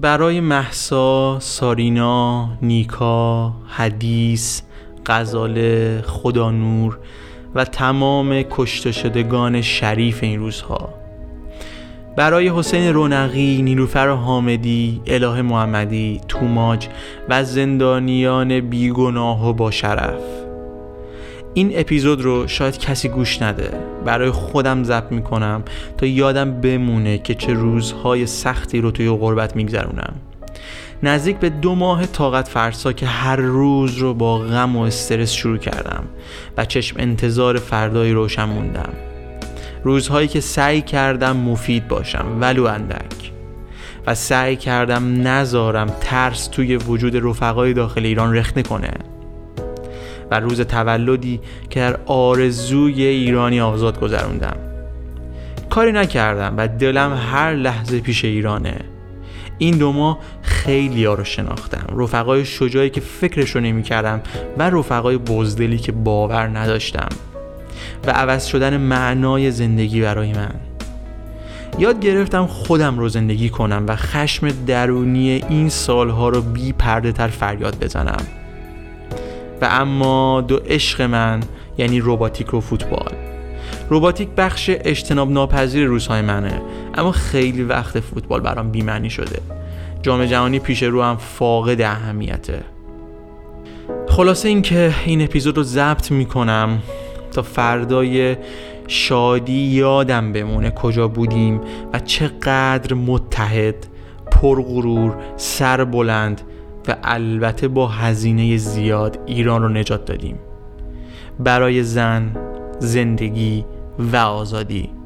برای محسا، سارینا، نیکا، حدیث، غزاله، خدا نور و تمام کشته شدگان شریف این روزها. برای حسین رونقی، نیلوفر حامدی، اله محمدی، توماج و زندانیان بیگناه و با شرف. این اپیزود رو شاید کسی گوش نده. برای خودم ضبط می‌کنم تا یادم بمونه که چه روزهای سختی رو توی غربت میگذرونم. نزدیک به دو ماه طاقت فرسا که هر روز رو با غم و استرس شروع کردم و چشم انتظار فردایی روشن موندم. روزهایی که سعی کردم مفید باشم ولو اندک. و سعی کردم نذارم ترس توی وجود رفقای داخل ایران رخ کنه. و روز تولدی که در آرزوی ایرانی آزاد گذروندم. کاری نکردم و دلم هر لحظه پیش ایرانه. این دو ماه خیلی ها رو شناختم. رفقای شجاعی که فکرش رو نمی کردم و رفقای بزدلی که باور نداشتم. و عوض شدن معنای زندگی برای من. یاد گرفتم خودم رو زندگی کنم و خشم درونی این سالها رو بی پرده تر فریاد بزنم. و اما دو عشق من یعنی روباتیک و فوتبال. روباتیک بخش اجتناب ناپذیر روزهای منه اما خیلی وقت فوتبال برام بیمعنی شده. جام جهانی پیش رو هم فاقد اهمیته. خلاصه اینکه این اپیزود رو ضبط می‌کنم تا فردای شادی یادم بمونه کجا بودیم و چقدر متحد پرغرور سر بلند و البته با هزینه زیاد ایران رو نجات دادیم. برای زن زندگی و آزادی.